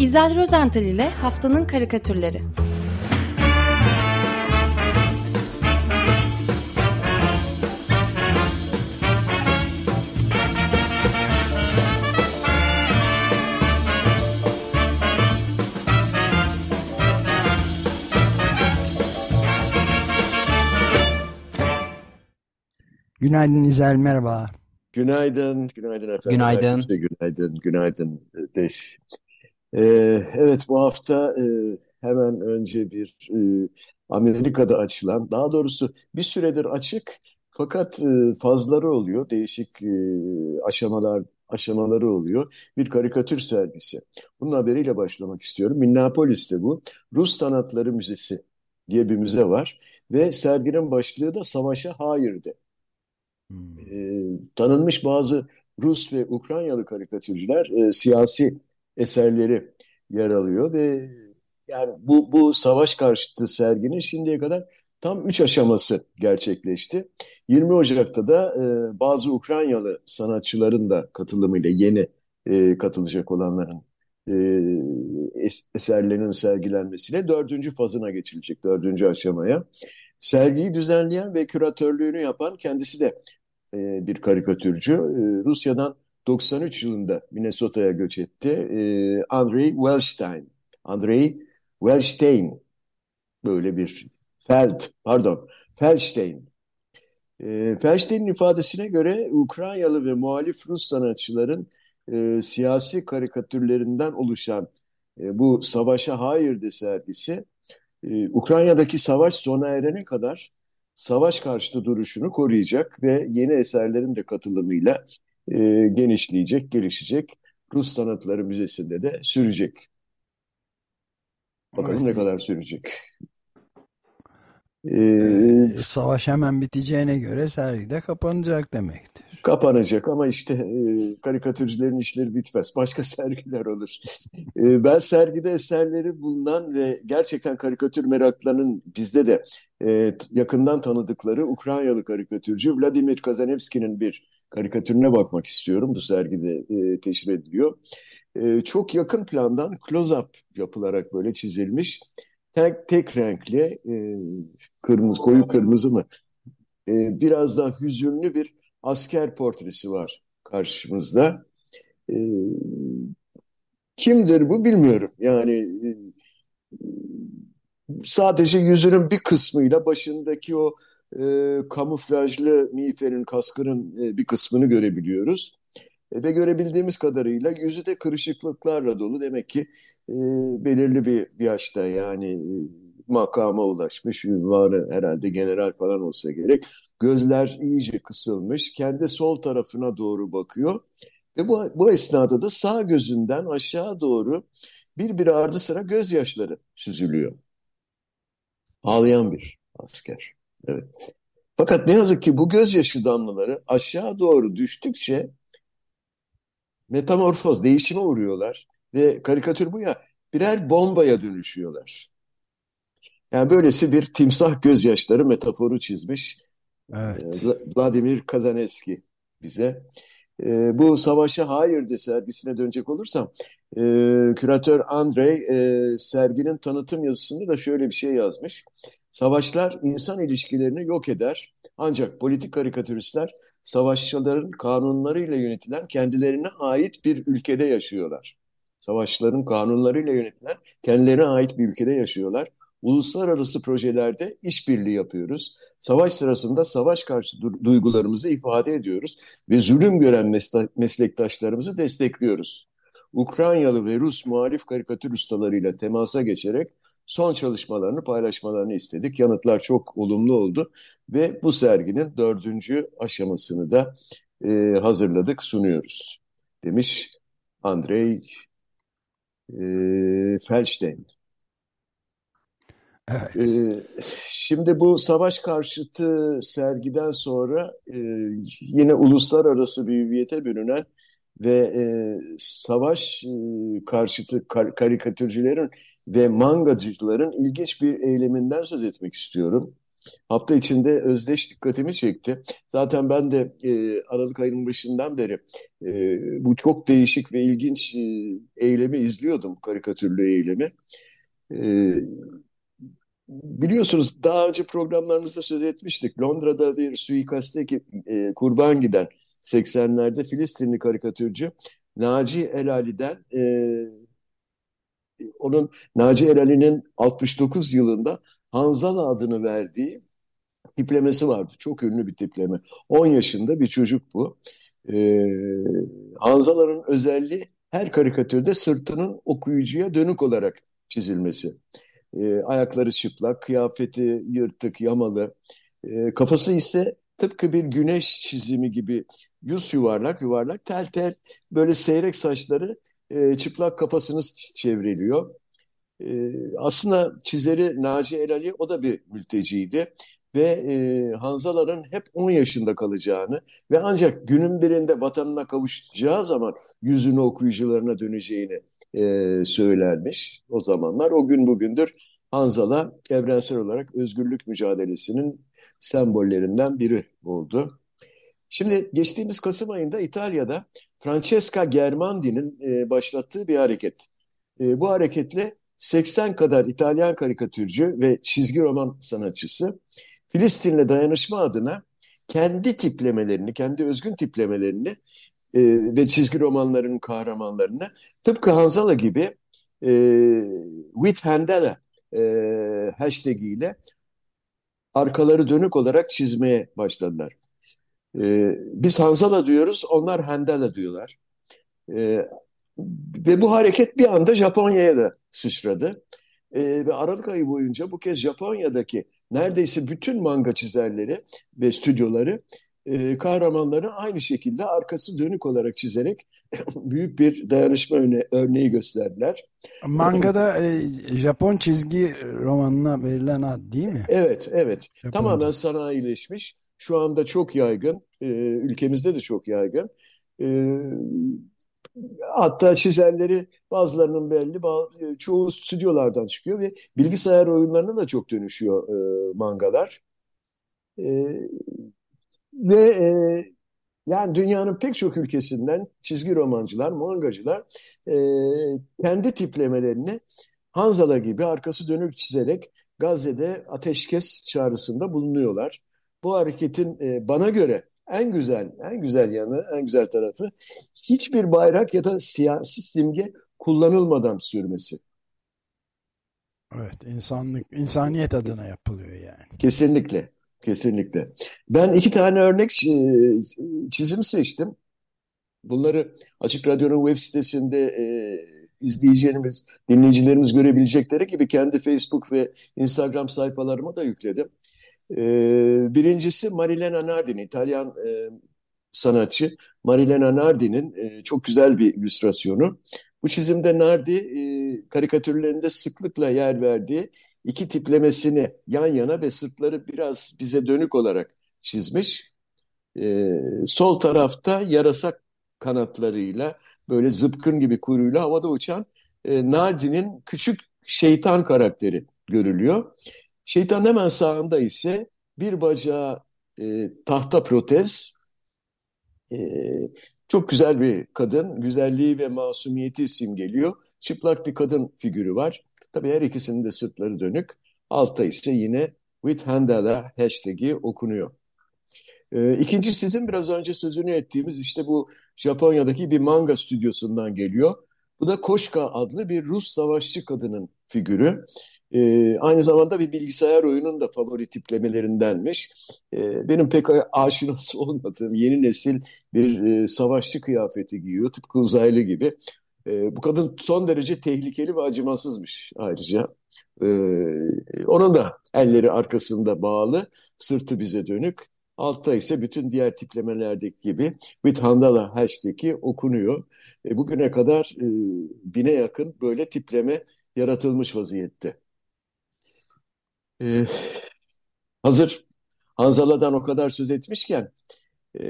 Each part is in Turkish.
İzel Rozental ile Haftanın Karikatürleri Günaydın İzel, merhaba. Günaydın, günaydın efendim. Günaydın. Herkese günaydın, günaydın Deş. Ee, evet bu hafta e, hemen önce bir e, Amerika'da açılan, daha doğrusu bir süredir açık fakat e, fazları oluyor, değişik e, aşamalar aşamaları oluyor. Bir karikatür sergisi. Bunun haberiyle başlamak istiyorum. Minneapolis'te bu. Rus Sanatları Müzesi diye bir müze var ve serginin başlığı da Savaşa Hayır'dı. Hmm. e, tanınmış bazı Rus ve Ukraynalı karikatürcüler e, siyasi eserleri yer alıyor ve yani bu bu savaş karşıtı serginin şimdiye kadar tam üç aşaması gerçekleşti. 20 Ocak'ta da e, bazı Ukraynalı sanatçıların da katılımıyla yeni e, katılacak olanların e, es- eserlerinin sergilenmesiyle dördüncü fazına geçilecek, dördüncü aşamaya. Sergiyi düzenleyen ve küratörlüğünü yapan kendisi de e, bir karikatürcü. E, Rusya'dan 93 yılında Minnesota'ya göç etti. E, Andrei Wellstein. Andrei Wellstein böyle bir Feld, pardon, Feldstein. E, Feldstein'in ifadesine göre Ukraynalı ve muhalif Rus sanatçıların e, siyasi karikatürlerinden oluşan e, bu Savaşa Hayır sergisi e, Ukrayna'daki savaş sona erene kadar savaş karşıtı duruşunu koruyacak ve yeni eserlerin de katılımıyla e, genişleyecek, gelişecek. Rus Sanatları Müzesi'nde de sürecek. Bakalım ne kadar sürecek. Ee, savaş hemen biteceğine göre sergi de kapanacak demektir. kapanacak ama işte e, karikatürcülerin işleri bitmez. Başka sergiler olur. E, ben sergide eserleri bulunan ve gerçekten karikatür meraklarının bizde de e, yakından tanıdıkları Ukraynalı karikatürcü Vladimir Kazanevski'nin bir karikatürüne bakmak istiyorum. Bu sergide e, teşhir ediliyor. E, çok yakın plandan close-up yapılarak böyle çizilmiş. Tek, tek renkli, e, kırmızı, koyu kırmızı mı? E, biraz daha hüzünlü bir asker portresi var karşımızda. E, kimdir bu bilmiyorum. Yani e, sadece yüzünün bir kısmıyla başındaki o e, kamuflajlı miğferin, kaskının e, bir kısmını görebiliyoruz. E, ve görebildiğimiz kadarıyla yüzü de kırışıklıklarla dolu. Demek ki e, belirli bir, bir yaşta yani e, makama ulaşmış, ünvanı herhalde general falan olsa gerek. Gözler iyice kısılmış, kendi sol tarafına doğru bakıyor. Ve bu, bu esnada da sağ gözünden aşağı doğru bir bir ardı sıra gözyaşları süzülüyor. Ağlayan bir asker. Evet. Fakat ne yazık ki bu gözyaşı damlaları aşağı doğru düştükçe metamorfoz, değişime uğruyorlar. Ve karikatür bu ya, birer bombaya dönüşüyorlar. Yani böylesi bir timsah gözyaşları metaforu çizmiş Evet. e, Vla- Vladimir Kazanevski bize. E, bu Savaşa Hayır de sergisine dönecek olursam, e, küratör Andrei e, serginin tanıtım yazısında da şöyle bir şey yazmış. Savaşlar insan ilişkilerini yok eder. Ancak politik karikatüristler savaşçıların kanunlarıyla yönetilen kendilerine ait bir ülkede yaşıyorlar. Savaşların kanunlarıyla yönetilen kendilerine ait bir ülkede yaşıyorlar. Uluslararası projelerde işbirliği yapıyoruz. Savaş sırasında savaş karşı du- duygularımızı ifade ediyoruz ve zulüm gören mesle- meslektaşlarımızı destekliyoruz. Ukraynalı ve Rus muhalif karikatür ustalarıyla temasa geçerek son çalışmalarını paylaşmalarını istedik. Yanıtlar çok olumlu oldu ve bu serginin dördüncü aşamasını da e, hazırladık, sunuyoruz demiş Andrei e, Feldstein. Evet. Ee, şimdi bu savaş karşıtı sergiden sonra e, yine uluslararası bir hüviyete bürünen ve e, savaş e, karşıtı kar- karikatürcülerin ve mangacıların ilginç bir eyleminden söz etmek istiyorum. hafta içinde özdeş dikkatimi çekti. Zaten ben de e, Aralık ayının başından beri e, bu çok değişik ve ilginç e, eylemi izliyordum, karikatürlü eylemi. E, biliyorsunuz daha önce programlarımızda söz etmiştik. Londra'da bir suikaste e, kurban giden 80'lerde Filistinli karikatürcü Naci Elali'den e, onun Naci Elali'nin 69 yılında Hanzala adını verdiği tiplemesi vardı. Çok ünlü bir tipleme. 10 yaşında bir çocuk bu. Ee, Hanzala'nın özelliği her karikatürde sırtının okuyucuya dönük olarak çizilmesi. Ee, ayakları çıplak, kıyafeti yırtık, yamalı. Ee, kafası ise tıpkı bir güneş çizimi gibi yüz yuvarlak yuvarlak tel tel böyle seyrek saçları e, çıplak kafasını çevriliyor. E, aslında çizeri Naci Elali o da bir mülteciydi ve e, Hanzalar'ın hep 10 yaşında kalacağını ve ancak günün birinde vatanına kavuşacağı zaman yüzünü okuyucularına döneceğini e, söylermiş o zamanlar. O gün bugündür Hanzala evrensel olarak özgürlük mücadelesinin sembollerinden biri oldu. Şimdi geçtiğimiz Kasım ayında İtalya'da Francesca Germandi'nin e, başlattığı bir hareket. E, bu hareketle 80 kadar İtalyan karikatürcü ve çizgi roman sanatçısı Filistin'le dayanışma adına kendi tiplemelerini, kendi özgün tiplemelerini e, ve çizgi romanlarının kahramanlarını tıpkı Hanzala gibi e, with Handela e, hashtag ile arkaları dönük olarak çizmeye başladılar. E, biz Hanzala diyoruz, onlar Handela diyorlar. E, ve bu hareket bir anda Japonya'ya da sıçradı. E, ve Aralık ayı boyunca bu kez Japonya'daki neredeyse bütün manga çizerleri ve stüdyoları e, kahramanları aynı şekilde arkası dönük olarak çizerek büyük bir dayanışma örne örneği gösterdiler. Mangada e, Japon çizgi romanına verilen ad değil mi? Evet, evet. Japonca. Tamamen sanayileşmiş. Şu anda çok yaygın. E, ülkemizde de çok yaygın. E, hatta çizerleri bazılarının belli, bazı, çoğu stüdyolardan çıkıyor ve bilgisayar oyunlarına da çok dönüşüyor e, mangalar. E, ve e, yani dünyanın pek çok ülkesinden çizgi romancılar, mangacılar e, kendi tiplemelerini Hanzala gibi arkası dönük çizerek Gazze'de ateşkes çağrısında bulunuyorlar. Bu hareketin e, bana göre en güzel, en güzel yanı, en güzel tarafı hiçbir bayrak ya da siyasi simge kullanılmadan sürmesi. Evet, insanlık, insaniyet adına yapılıyor yani. Kesinlikle, kesinlikle. Ben iki tane örnek e, çizim seçtim. Bunları Açık Radyo'nun web sitesinde e, izleyicilerimiz, dinleyicilerimiz görebilecekleri gibi kendi Facebook ve Instagram sayfalarıma da yükledim. Ee, birincisi Marilena Nardi'nin, İtalyan e, sanatçı Marilena Nardi'nin e, çok güzel bir illüstrasyonu. Bu çizimde Nardi e, karikatürlerinde sıklıkla yer verdiği iki tiplemesini yan yana ve sırtları biraz bize dönük olarak çizmiş. Sol tarafta yarasa kanatlarıyla böyle zıpkın gibi kuyruğuyla havada uçan Nardi'nin küçük şeytan karakteri görülüyor. Şeytan hemen sağında ise bir bacağı e, tahta protez, e, çok güzel bir kadın, güzelliği ve masumiyeti simgeliyor. Çıplak bir kadın figürü var. Tabii her ikisinin de sırtları dönük. Altta ise yine with Handela hashtag'i okunuyor. E, ikinci sizin biraz önce sözünü ettiğimiz işte bu Japonya'daki bir manga stüdyosundan geliyor. Bu da Koşka adlı bir Rus savaşçı kadının figürü. E, aynı zamanda bir bilgisayar oyunun da favori tiplemelerindenmiş. E, benim pek aşinası olmadığım yeni nesil bir e, savaşçı kıyafeti giyiyor. Tıpkı uzaylı gibi. E, bu kadın son derece tehlikeli ve acımasızmış ayrıca. E, onun da elleri arkasında bağlı, sırtı bize dönük. Altta ise bütün diğer tiplemelerdeki gibi with Handala hashtag'i okunuyor. E, bugüne kadar e, bine yakın böyle tipleme yaratılmış vaziyette. E, hazır Hanzala'dan o kadar söz etmişken e,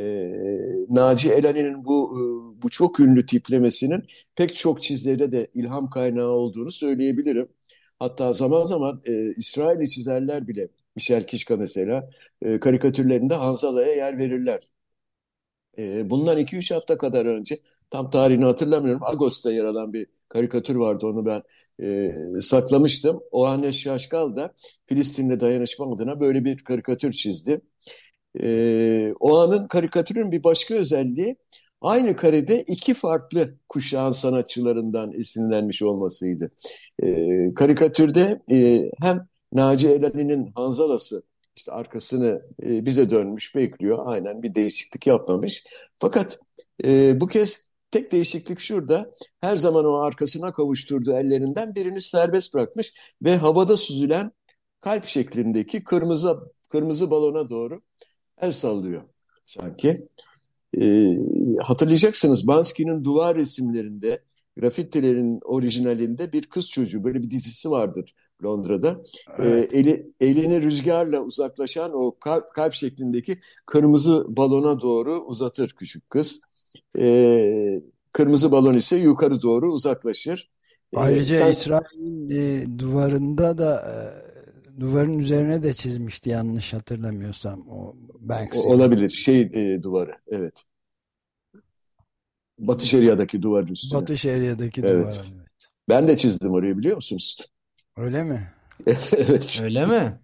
Naci Elani'nin bu e, bu çok ünlü tiplemesinin pek çok çizlere de ilham kaynağı olduğunu söyleyebilirim. Hatta zaman zaman e, İsrailli çizerler bile Michel Kişka mesela e, karikatürlerinde Hanzala'ya yer verirler. E, bundan 2-3 hafta kadar önce tam tarihini hatırlamıyorum. Ağustos'ta yer alan bir karikatür vardı onu ben e, saklamıştım. Ohanes Şaşkal da Filistin'le dayanışma adına böyle bir karikatür çizdi. E, o karikatürün bir başka özelliği aynı karede iki farklı kuşağın sanatçılarından esinlenmiş olmasıydı. E, karikatürde e, hem Naci Elali'nin Hanzalası işte arkasını e, bize dönmüş bekliyor. Aynen bir değişiklik yapmamış. Fakat e, bu kez tek değişiklik şurada. Her zaman o arkasına kavuşturduğu ellerinden birini serbest bırakmış ve havada süzülen kalp şeklindeki kırmızı kırmızı balona doğru el sallıyor sanki. E, hatırlayacaksınız Bansky'nin duvar resimlerinde, grafitilerin orijinalinde bir kız çocuğu böyle bir dizisi vardır Londra'da. Evet. E, eli, elini rüzgarla uzaklaşan o kalp, kalp şeklindeki kırmızı balona doğru uzatır küçük kız. E, kırmızı balon ise yukarı doğru uzaklaşır. Ayrıca sen... İsrail'in e, duvarında da e, duvarın üzerine de çizmişti yanlış hatırlamıyorsam o Banksy. Olabilir. Şey e, duvarı. Evet. Batı Şeria'daki duvarın üstüne. Batı Şeria'daki evet. duvar. Evet. Ben de çizdim orayı biliyor musunuz? Öyle mi? evet. Öyle mi?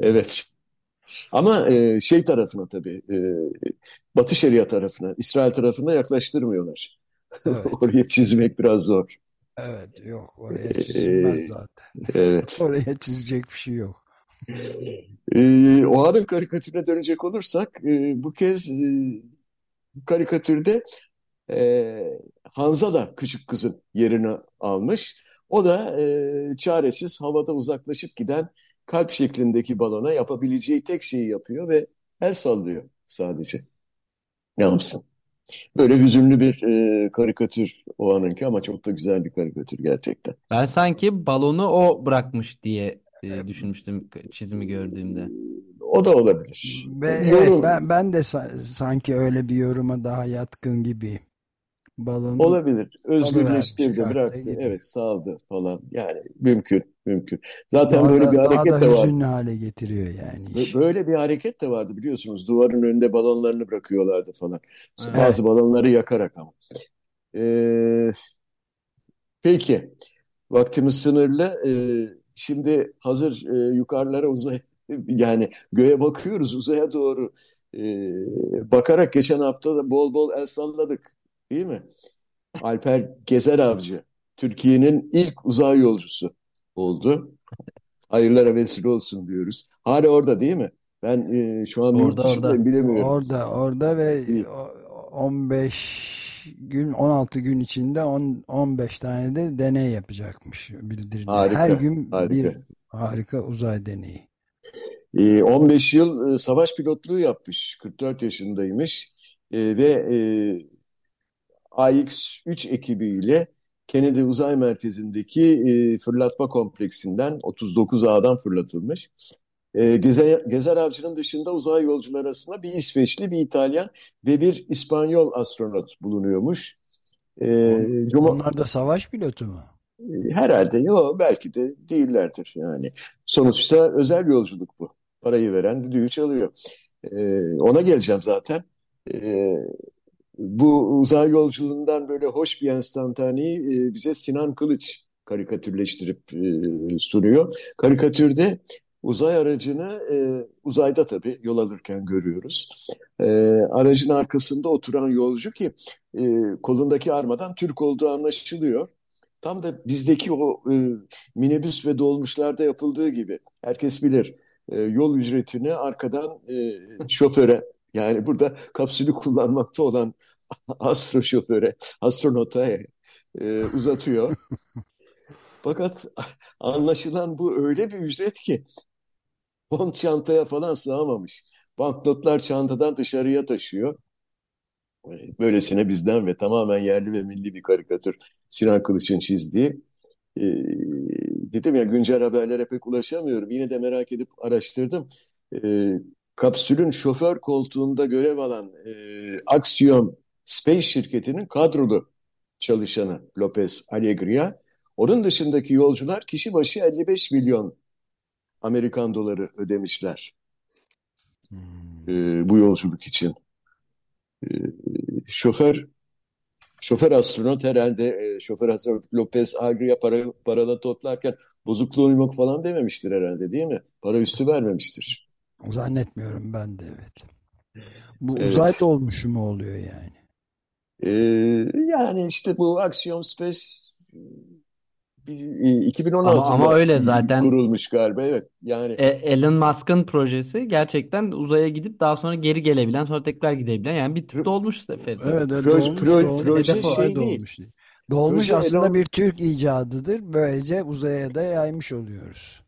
Evet. Ama e, şey tarafına tabii, e, Batı Şeria tarafına, İsrail tarafına yaklaştırmıyorlar. Evet. Oraya çizmek biraz zor. Evet, yok. Oraya çizilmez zaten. Evet. Oraya çizecek bir şey yok. E, o anın karikatürüne dönecek olursak, e, bu kez e, karikatürde e, Hanza da küçük kızın yerini almış. O da e, çaresiz havada uzaklaşıp giden kalp şeklindeki balona yapabileceği tek şeyi yapıyor ve el sallıyor sadece. Ne yapsın? Böyle hüzünlü bir e, karikatür o anınki ama çok da güzel bir karikatür gerçekten. Ben sanki balonu o bırakmış diye e, düşünmüştüm çizimi gördüğümde. O da olabilir. Ve, evet, ben, ben de sa sanki öyle bir yoruma daha yatkın gibi balonu olabilir. Özgürleştirdi, bıraktı. Evet, saldı falan. Yani mümkün, mümkün. Zaten daha böyle da, bir hareket daha de var. Hale getiriyor yani. Iş. Böyle bir hareket de vardı biliyorsunuz. Duvarın önünde balonlarını bırakıyorlardı falan. Evet. Bazı balonları yakarak ama. Ee, peki. Vaktimiz sınırlı. Ee, şimdi hazır e, yukarılara uzay yani göğe bakıyoruz uzaya doğru e, bakarak geçen hafta da bol bol el salladık. Değil mi? Alper Gezer Avcı Türkiye'nin ilk uzay yolcusu oldu. Hayırlara vesile olsun diyoruz. Hala orada değil mi? Ben e, şu an orada, orada. bilemiyorum. Orada, orada ve 15 gün 16 gün içinde 10, 15 tane de deney yapacakmış bildirdi. Harika, Her gün harika. bir harika uzay deneyi. E, 15 yıl e, savaş pilotluğu yapmış. 44 yaşındaymış. E, ve e, AX-3 ekibiyle Kennedy Uzay Merkezi'ndeki e, fırlatma kompleksinden 39 A'dan fırlatılmış. E, Gezer, Gezer Avcı'nın dışında uzay yolcular arasında bir İsveçli, bir İtalyan ve bir İspanyol astronot bulunuyormuş. E, Cuma... Onlar da savaş pilotu mu? E, herhalde yok belki de değillerdir yani. Sonuçta özel yolculuk bu. Parayı veren düdüğü çalıyor. E, ona geleceğim zaten. E, bu uzay yolculuğundan böyle hoş bir enstantaneyi e, bize Sinan Kılıç karikatürleştirip e, sunuyor. Karikatürde uzay aracını e, uzayda tabii yol alırken görüyoruz. Aracın arkasında oturan yolcu ki kolundaki armadan Türk olduğu anlaşılıyor. Tam da bizdeki o minibüs ve dolmuşlarda yapıldığı gibi herkes bilir yol ücretini arkadan şoföre yani burada kapsülü kullanmakta olan astro şoföre, astronota e, uzatıyor. Fakat anlaşılan bu öyle bir ücret ki font çantaya falan sığamamış. Banknotlar çantadan dışarıya taşıyor. Böylesine bizden ve tamamen yerli ve milli bir karikatür Sinan Kılıç'ın çizdiği. Ee, dedim ya güncel haberlere pek ulaşamıyorum. Yine de merak edip araştırdım. Ee, kapsülün şoför koltuğunda görev alan e, Axiom Space şirketinin kadrolu çalışanı Lopez Alegria. Onun dışındaki yolcular kişi başı 55 milyon Amerikan doları ödemişler Hmm. e, bu yolculuk için. E, şoför şoför astronot herhalde e, şoför astronot Lopez Agria para, parada toplarken bozukluğum yok falan dememiştir herhalde değil mi? Para üstü vermemiştir. Zannetmiyorum ben de evet. Bu Evet. uzay dolmuşu mu oluyor yani? E, yani işte bu Axiom Space bir- 2016'da Ama- ama öyle zaten. kurulmuş galiba evet. Yani E, Elon Musk'ın projesi gerçekten uzaya gidip daha sonra geri gelebilen, sonra tekrar gidebilen yani bir tür dolmuş seferi. Evet öyle Proje- dolmuş, proje- dolmuş, proje şey değil. dolmuş değil. Dolmuş Proje aslında Elon- bir Türk icadıdır. Böylece uzaya da yaymış oluyoruz.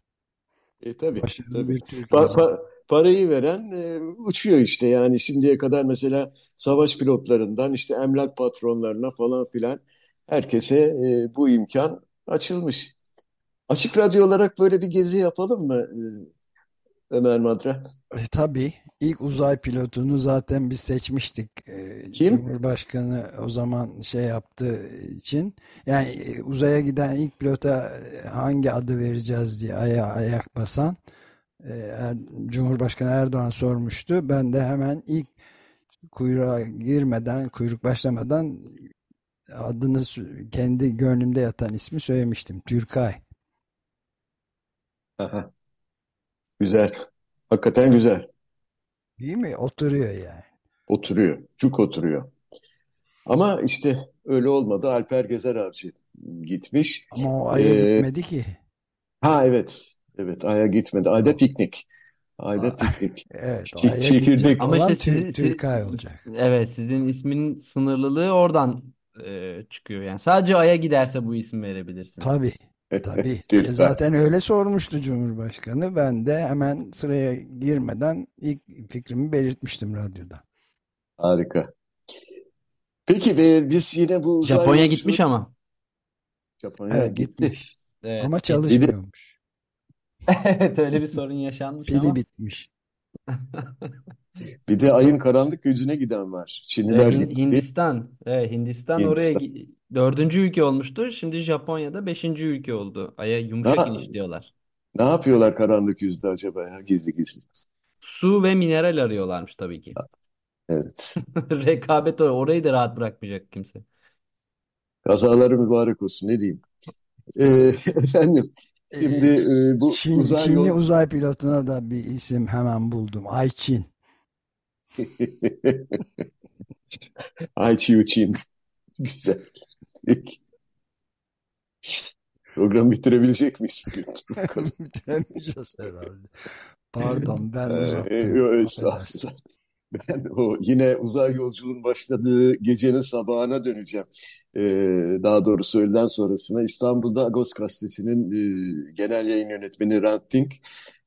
e, tabii Başarılı tabii. bir Türk Pa- icadı. Pa- parayı veren e, uçuyor işte yani şimdiye kadar mesela savaş pilotlarından işte emlak patronlarına falan filan herkese e, bu imkan açılmış. Açık radyo olarak böyle bir gezi yapalım mı e, Ömer Madra? E, tabii ilk uzay pilotunu zaten biz seçmiştik. E, Kim? Cumhurbaşkanı o zaman şey yaptığı için yani e, uzaya giden ilk pilota e, hangi adı vereceğiz diye aya ayak basan Cumhurbaşkanı Erdoğan sormuştu. Ben de hemen ilk kuyruğa girmeden, kuyruk başlamadan adını kendi gönlümde yatan ismi söylemiştim. Türkay. Aha. Güzel. Hakikaten güzel. Değil mi? Oturuyor yani. Oturuyor. Cuk oturuyor. Ama işte öyle olmadı. Alper Gezer Avcı gitmiş. Ama o aya Ee, gitmedi ki. Ha evet. Evet Ay'a gitmedi. Ayda piknik. Ayda Aa. piknik. Evet, aya çekirdek. Ama olan işte Tür- sizi- Türkay olacak. Evet, sizin isminin sınırlılığı oradan e, çıkıyor. Yani sadece Ay'a giderse bu isim verebilirsiniz. Tabii, tabii. E, zaten öyle sormuştu Cumhurbaşkanı. Ben de hemen sıraya girmeden ilk fikrimi belirtmiştim radyoda. Harika. Peki ve biz yine bu uzay Japonya yolculuğu- gitmiş ama. Japonya Evet gitti. gitmiş. Evet. Ama çalışmıyormuş. Evet, öyle bir sorun yaşanmış Pili ama. bitmiş. Bir de ayın karanlık yüzüne giden var. Çinliler Hin- gitti. Hindistan. Evet, Hindistan oraya Hindistan. gi- dördüncü ülke olmuştur. Şimdi Japonya'da beşinci ülke oldu. Ay'a yumuşak Ha. iniş diyorlar. Ne yapıyorlar karanlık yüzde acaba ya gizli gizli? Su ve mineral arıyorlarmış tabii ki. Evet. Rekabet or- orayı da rahat bırakmayacak kimse. Kazaları mübarek olsun ne diyeyim. Ee, efendim şimdi Ee, e, bu Çin, uzay Çinli yol... uzay pilotuna da bir isim hemen buldum. Ayçin. Ay Chiu Çin. Güzel. Peki. Programı bitirebilecek miyiz bugün? Bitiremeyeceğiz herhalde. Pardon ben Ee, uzattım. yo, Affedersin. estağfurullah. Ben o yine uzay yolculuğun başladığı gecenin sabahına döneceğim. Ee, daha doğrusu öğleden sonrasına İstanbul'da Agos Gazetesi'nin e, genel yayın yönetmeni Hrant Dink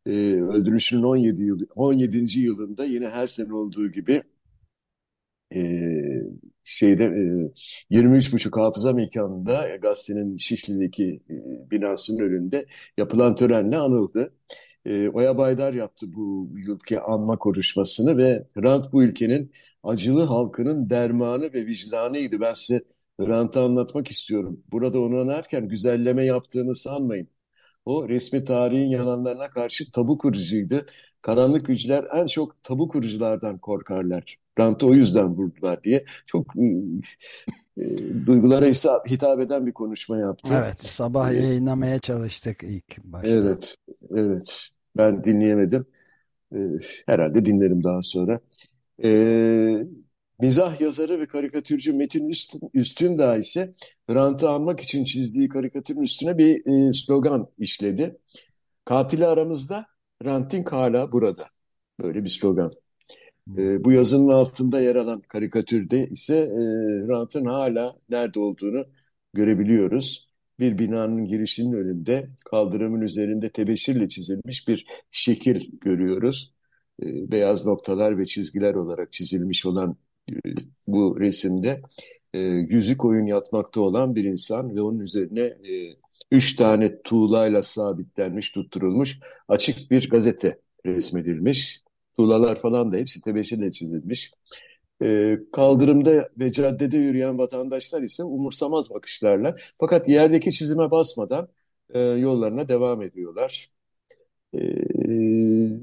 e, öldürüşünün 17 yıl, 17. yılında yine her sene olduğu gibi e, şeyde e, 23.5 Hafıza Mekanı'nda gazetenin Şişli'deki e, binasının önünde yapılan törenle anıldı. E, Oya Baydar yaptı bu yılki anma konuşmasını ve Hrant bu ülkenin acılı halkının dermanı ve vicdanıydı. Ben size Hrant'ı anlatmak istiyorum. Burada onu anarken güzelleme yaptığını sanmayın. O resmi tarihin yalanlarına karşı tabu kurucuydu. Karanlık güçler en çok tabu kuruculardan korkarlar. Hrant'ı o yüzden vurdular diye çok e, e, duygulara hesap, hitap eden bir konuşma yaptı. Evet sabah Ee, yayınlamaya çalıştık ilk başta. Evet, evet. Ben dinleyemedim. Ee, herhalde dinlerim daha sonra. Ee, mizah yazarı ve karikatürcü Metin Üstün, Üstündağ ise Hrant'ı anmak için çizdiği karikatürün üstüne bir e, slogan işledi. Katili aramızda, Hrant'ink hala burada. Böyle bir slogan. Ee, bu yazının altında yer alan karikatürde ise e, Hrant'ın hala nerede olduğunu görebiliyoruz. Bir binanın girişinin önünde kaldırımın üzerinde tebeşirle çizilmiş bir şekil görüyoruz. E, beyaz noktalar ve çizgiler olarak çizilmiş olan e, bu resimde e, yüzük oyun yatmakta olan bir insan ve onun üzerine e, üç tane tuğlayla sabitlenmiş, tutturulmuş açık bir gazete resmedilmiş. Tuğlalar falan da hepsi tebeşirle çizilmiş. E, kaldırımda ve caddede yürüyen vatandaşlar ise umursamaz bakışlarla fakat yerdeki çizime basmadan e, yollarına devam ediyorlar. E,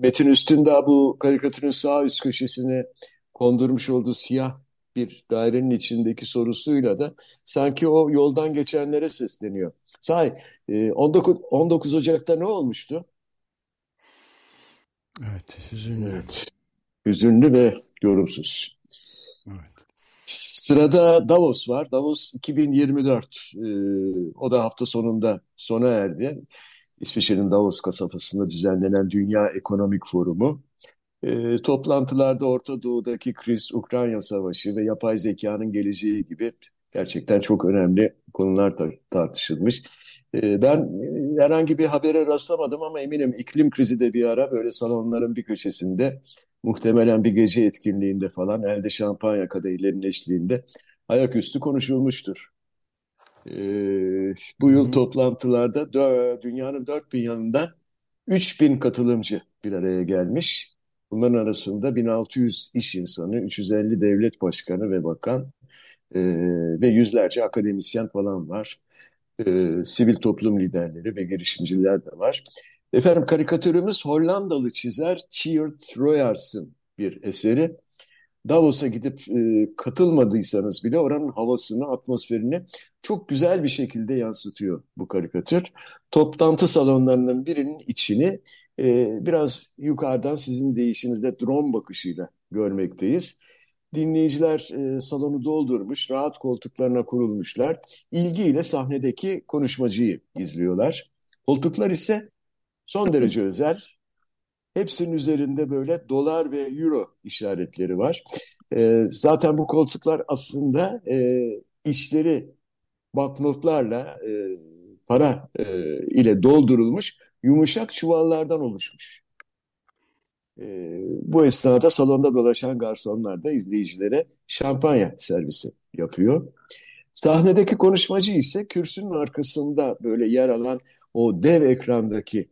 Metin Üstündağ bu karikatürün sağ üst köşesine kondurmuş olduğu siyah bir dairenin içindeki sorusuyla da sanki o yoldan geçenlere sesleniyor. Sahi 19, 19 Ocak'ta ne olmuştu? Evet, hüzünlü. Evet, hüzünlü ve yorumsuz. Evet. Sırada Davos var. Davos 2024. Ee, o da hafta sonunda sona erdi. İsviçre'nin Davos kasabasında düzenlenen Dünya Ekonomik Forumu. Ee, toplantılarda Orta Doğu'daki kriz, Ukrayna Savaşı ve yapay zekanın geleceği gibi gerçekten çok önemli konular tar tartışılmış. Ee, ben e, herhangi bir habere rastlamadım ama eminim iklim krizi de bir ara böyle salonların bir köşesinde muhtemelen bir gece etkinliğinde falan elde şampanya kadehlerinin eşliğinde ayaküstü konuşulmuştur. Ee, bu yıl toplantılarda dünyanın dört bin yanından 3000 katılımcı bir araya gelmiş. Bunların arasında 1600 iş insanı, 350 devlet başkanı ve bakan e, ve yüzlerce akademisyen falan var. E, sivil toplum liderleri ve girişimciler de var. Efendim karikatürümüz Hollandalı çizer Tjeerd Royars'ın bir eseri. Davos'a gidip e, katılmadıysanız bile oranın havasını, atmosferini çok güzel bir şekilde yansıtıyor bu karikatür. Toplantı salonlarının birinin içini e, biraz yukarıdan sizin deyişinizde drone bakışıyla görmekteyiz. Dinleyiciler e, salonu doldurmuş, rahat koltuklarına kurulmuşlar. İlgiyle sahnedeki konuşmacıyı izliyorlar. Koltuklar ise son derece özel. Hepsinin üzerinde böyle dolar ve euro işaretleri var. E, zaten bu koltuklar aslında e, işleri banknotlarla, e, para e, ile doldurulmuş yumuşak çuvallardan oluşmuş. E, bu esnada salonda dolaşan garsonlar da izleyicilere şampanya servisi yapıyor. Sahnedeki konuşmacı ise kürsünün arkasında böyle yer alan o dev ekrandaki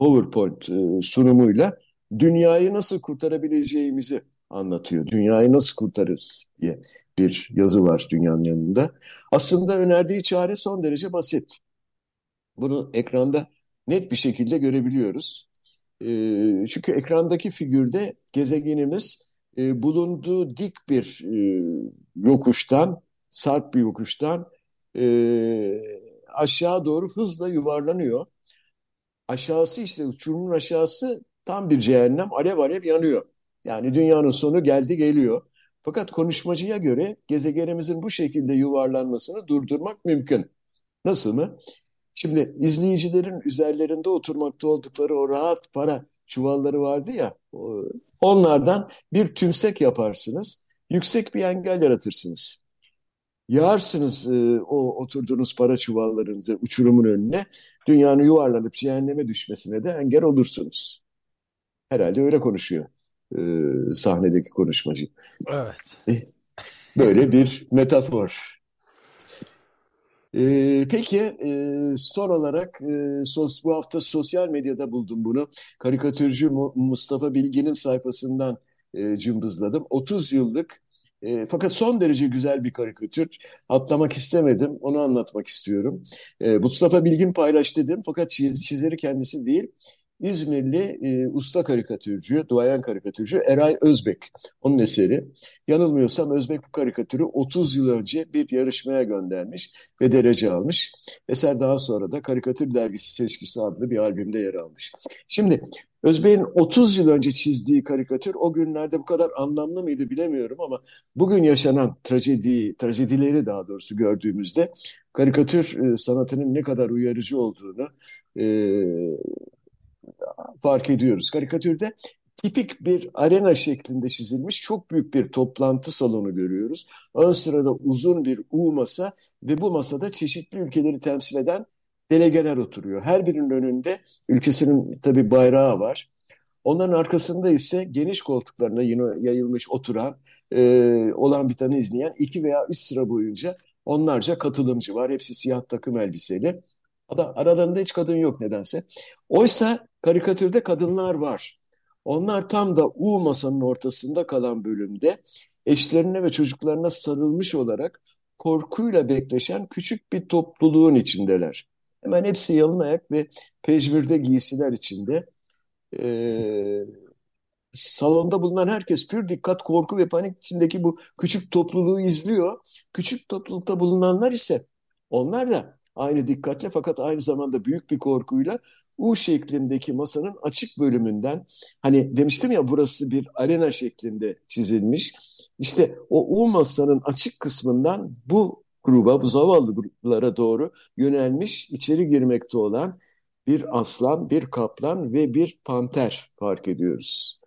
PowerPoint e, sunumuyla dünyayı nasıl kurtarabileceğimizi anlatıyor. Dünyayı nasıl kurtarırız diye bir yazı var dünyanın yanında. Aslında önerdiği çare son derece basit. Bunu ekranda net bir şekilde görebiliyoruz. E, çünkü ekrandaki figürde gezegenimiz e, bulunduğu dik bir yokuştan, sarp bir yokuştan aşağı doğru hızla yuvarlanıyor. Aşağısı işte uçurumun aşağısı tam bir cehennem alev alev yanıyor. Yani dünyanın sonu geldi geliyor. Fakat konuşmacıya göre gezegenimizin bu şekilde yuvarlanmasını durdurmak mümkün. Nasıl mı? Şimdi izleyicilerin üzerlerinde oturmakta oldukları o rahat para çuvalları vardı ya, onlardan bir tümsek yaparsınız, yüksek bir engel yaratırsınız. Yağarsınız e, o oturduğunuz para çuvallarınızı uçurumun önüne, dünyanın yuvarlanıp cehenneme düşmesine de engel olursunuz. Herhalde öyle konuşuyor e, sahnedeki konuşmacı. Evet. E, böyle bir metafor. Ee, peki e, son olarak e, sos, bu hafta sosyal medyada buldum bunu. Karikatürcü Mustafa Bilgin'in sayfasından e, cımbızladım. 30 yıllık e, fakat son derece güzel bir karikatür. Atlamak istemedim, onu anlatmak istiyorum. E, Mustafa Bilgin paylaştı dedim fakat çiz, çizeri kendisi değil. İzmirli e, usta karikatürcü, duayen karikatürcü Eray Özbek. Onun eseri. Yanılmıyorsam Özbek bu karikatürü 30 yıl önce bir yarışmaya göndermiş ve derece almış. Eser daha sonra da Karikatür Dergisi Seçkisi adlı bir albümde yer almış. Şimdi Özbek'in 30 yıl önce çizdiği karikatür o günlerde bu kadar anlamlı mıydı bilemiyorum ama bugün yaşanan trajedi, trajedileri daha doğrusu gördüğümüzde karikatür e, sanatının ne kadar uyarıcı olduğunu e, fark ediyoruz. Karikatürde tipik bir arena şeklinde çizilmiş çok büyük bir toplantı salonu görüyoruz. Ön sırada uzun bir U masa ve bu masada çeşitli ülkeleri temsil eden delegeler oturuyor. Her birinin önünde ülkesinin tabii bayrağı var. Onların arkasında ise geniş koltuklarına yine yayılmış oturan, e, olan bir tane izleyen iki veya üç sıra boyunca onlarca katılımcı var. Hepsi siyah takım elbiseli. Aralarında hiç kadın yok nedense. Oysa karikatürde kadınlar var. Onlar tam da U masanın ortasında kalan bölümde eşlerine ve çocuklarına sarılmış olarak korkuyla bekleşen küçük bir topluluğun içindeler. Hemen hepsi yalın ayak ve pejmürde giysiler içinde. e, salonda bulunan herkes pür dikkat, korku ve panik içindeki bu küçük topluluğu izliyor. Küçük toplulukta bulunanlar ise onlar da aynı dikkatle fakat aynı zamanda büyük bir korkuyla U şeklindeki masanın açık bölümünden hani demiştim ya burası bir arena şeklinde çizilmiş. İşte o U masanın açık kısmından bu gruba, bu zavallı gruplara doğru yönelmiş, içeri girmekte olan bir aslan, bir kaplan ve bir panter fark ediyoruz.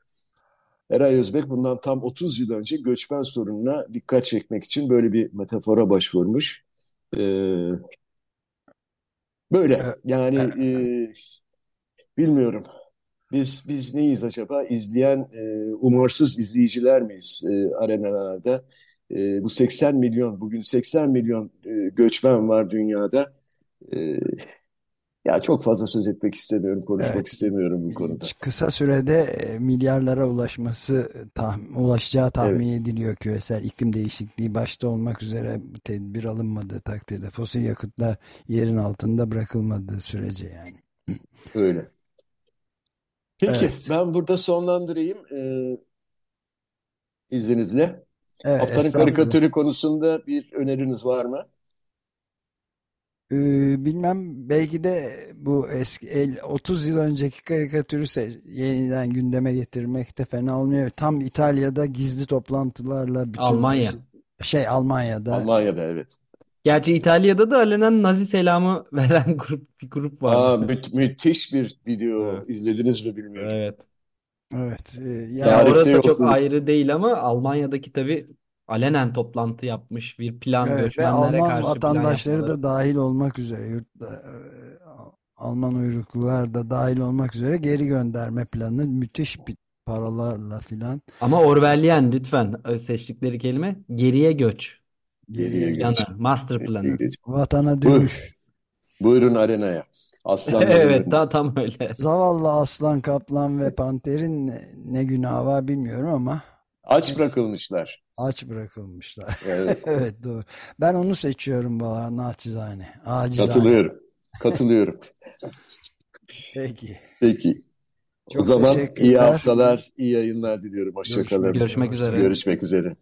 Eray Özbek bundan tam 30 yıl önce göçmen sorununa dikkat çekmek için böyle bir metafora başvurmuş. Ee, böyle yani e, bilmiyorum. Biz biz neyiz acaba? İzleyen e, umarsız izleyiciler miyiz e, arenalarda? E, bu 80 milyon, bugün 80 milyon e, göçmen var dünyada. E, ya çok fazla söz etmek istemiyorum, konuşmak Evet. istemiyorum bu konuda. Kısa sürede e, milyarlara ulaşması tah- ulaşacağı tahmin Evet, ediliyor küresel iklim değişikliği başta olmak üzere tedbir alınmadığı takdirde fosil yakıtlar yerin altında bırakılmadığı sürece yani. öyle. Peki, Evet. ben burada sonlandırayım e, izninizle. Evet, Haftanın karikatürü konusunda bir öneriniz var mı? Ee, bilmem belki de bu eski el- 30 yıl önceki karikatürü yeniden gündeme getirmek de fena olmuyor. Tam İtalya'da gizli toplantılarla bütün Almanya. şey Almanya'da Almanya'da evet. Gerçi İtalya'da da alenen Nazi selamı veren grup bir grup Aa, vardı. mü- müthiş bir video Evet. izlediniz mi bilmiyorum. Evet. evet e, yani Ya orası çok yoktur. ayrı değil ama Almanya'daki tabii alenen toplantı yapmış bir plan Evet, ve göçmenlere Alman karşı plan vatandaşları yapmaları. da dahil olmak üzere yurtta, e, Alman uyruklular da dahil olmak üzere geri gönderme planı müthiş bir paralarla filan Ama Orwellian lütfen seçtikleri kelime geriye göç. Geriye göç. Planı, master planı. vatana Buyur, dönüş. buyurun arenaya. Aslanların Evet, önünde. ta, tam öyle. Zavallı aslan, kaplan ve panterin ne, ne günahı var bilmiyorum ama Aç bırakılmışlar. aç bırakılmışlar. Evet, Evet doğru. Ben onu seçiyorum valla naçizane. Acizane. katılıyorum. Katılıyorum. Peki. Peki. O Çok zaman iyi haftalar, iyi yayınlar diliyorum. Hoşça Görüşmek kalın. Görüşmek üzere. Görüşmek üzere.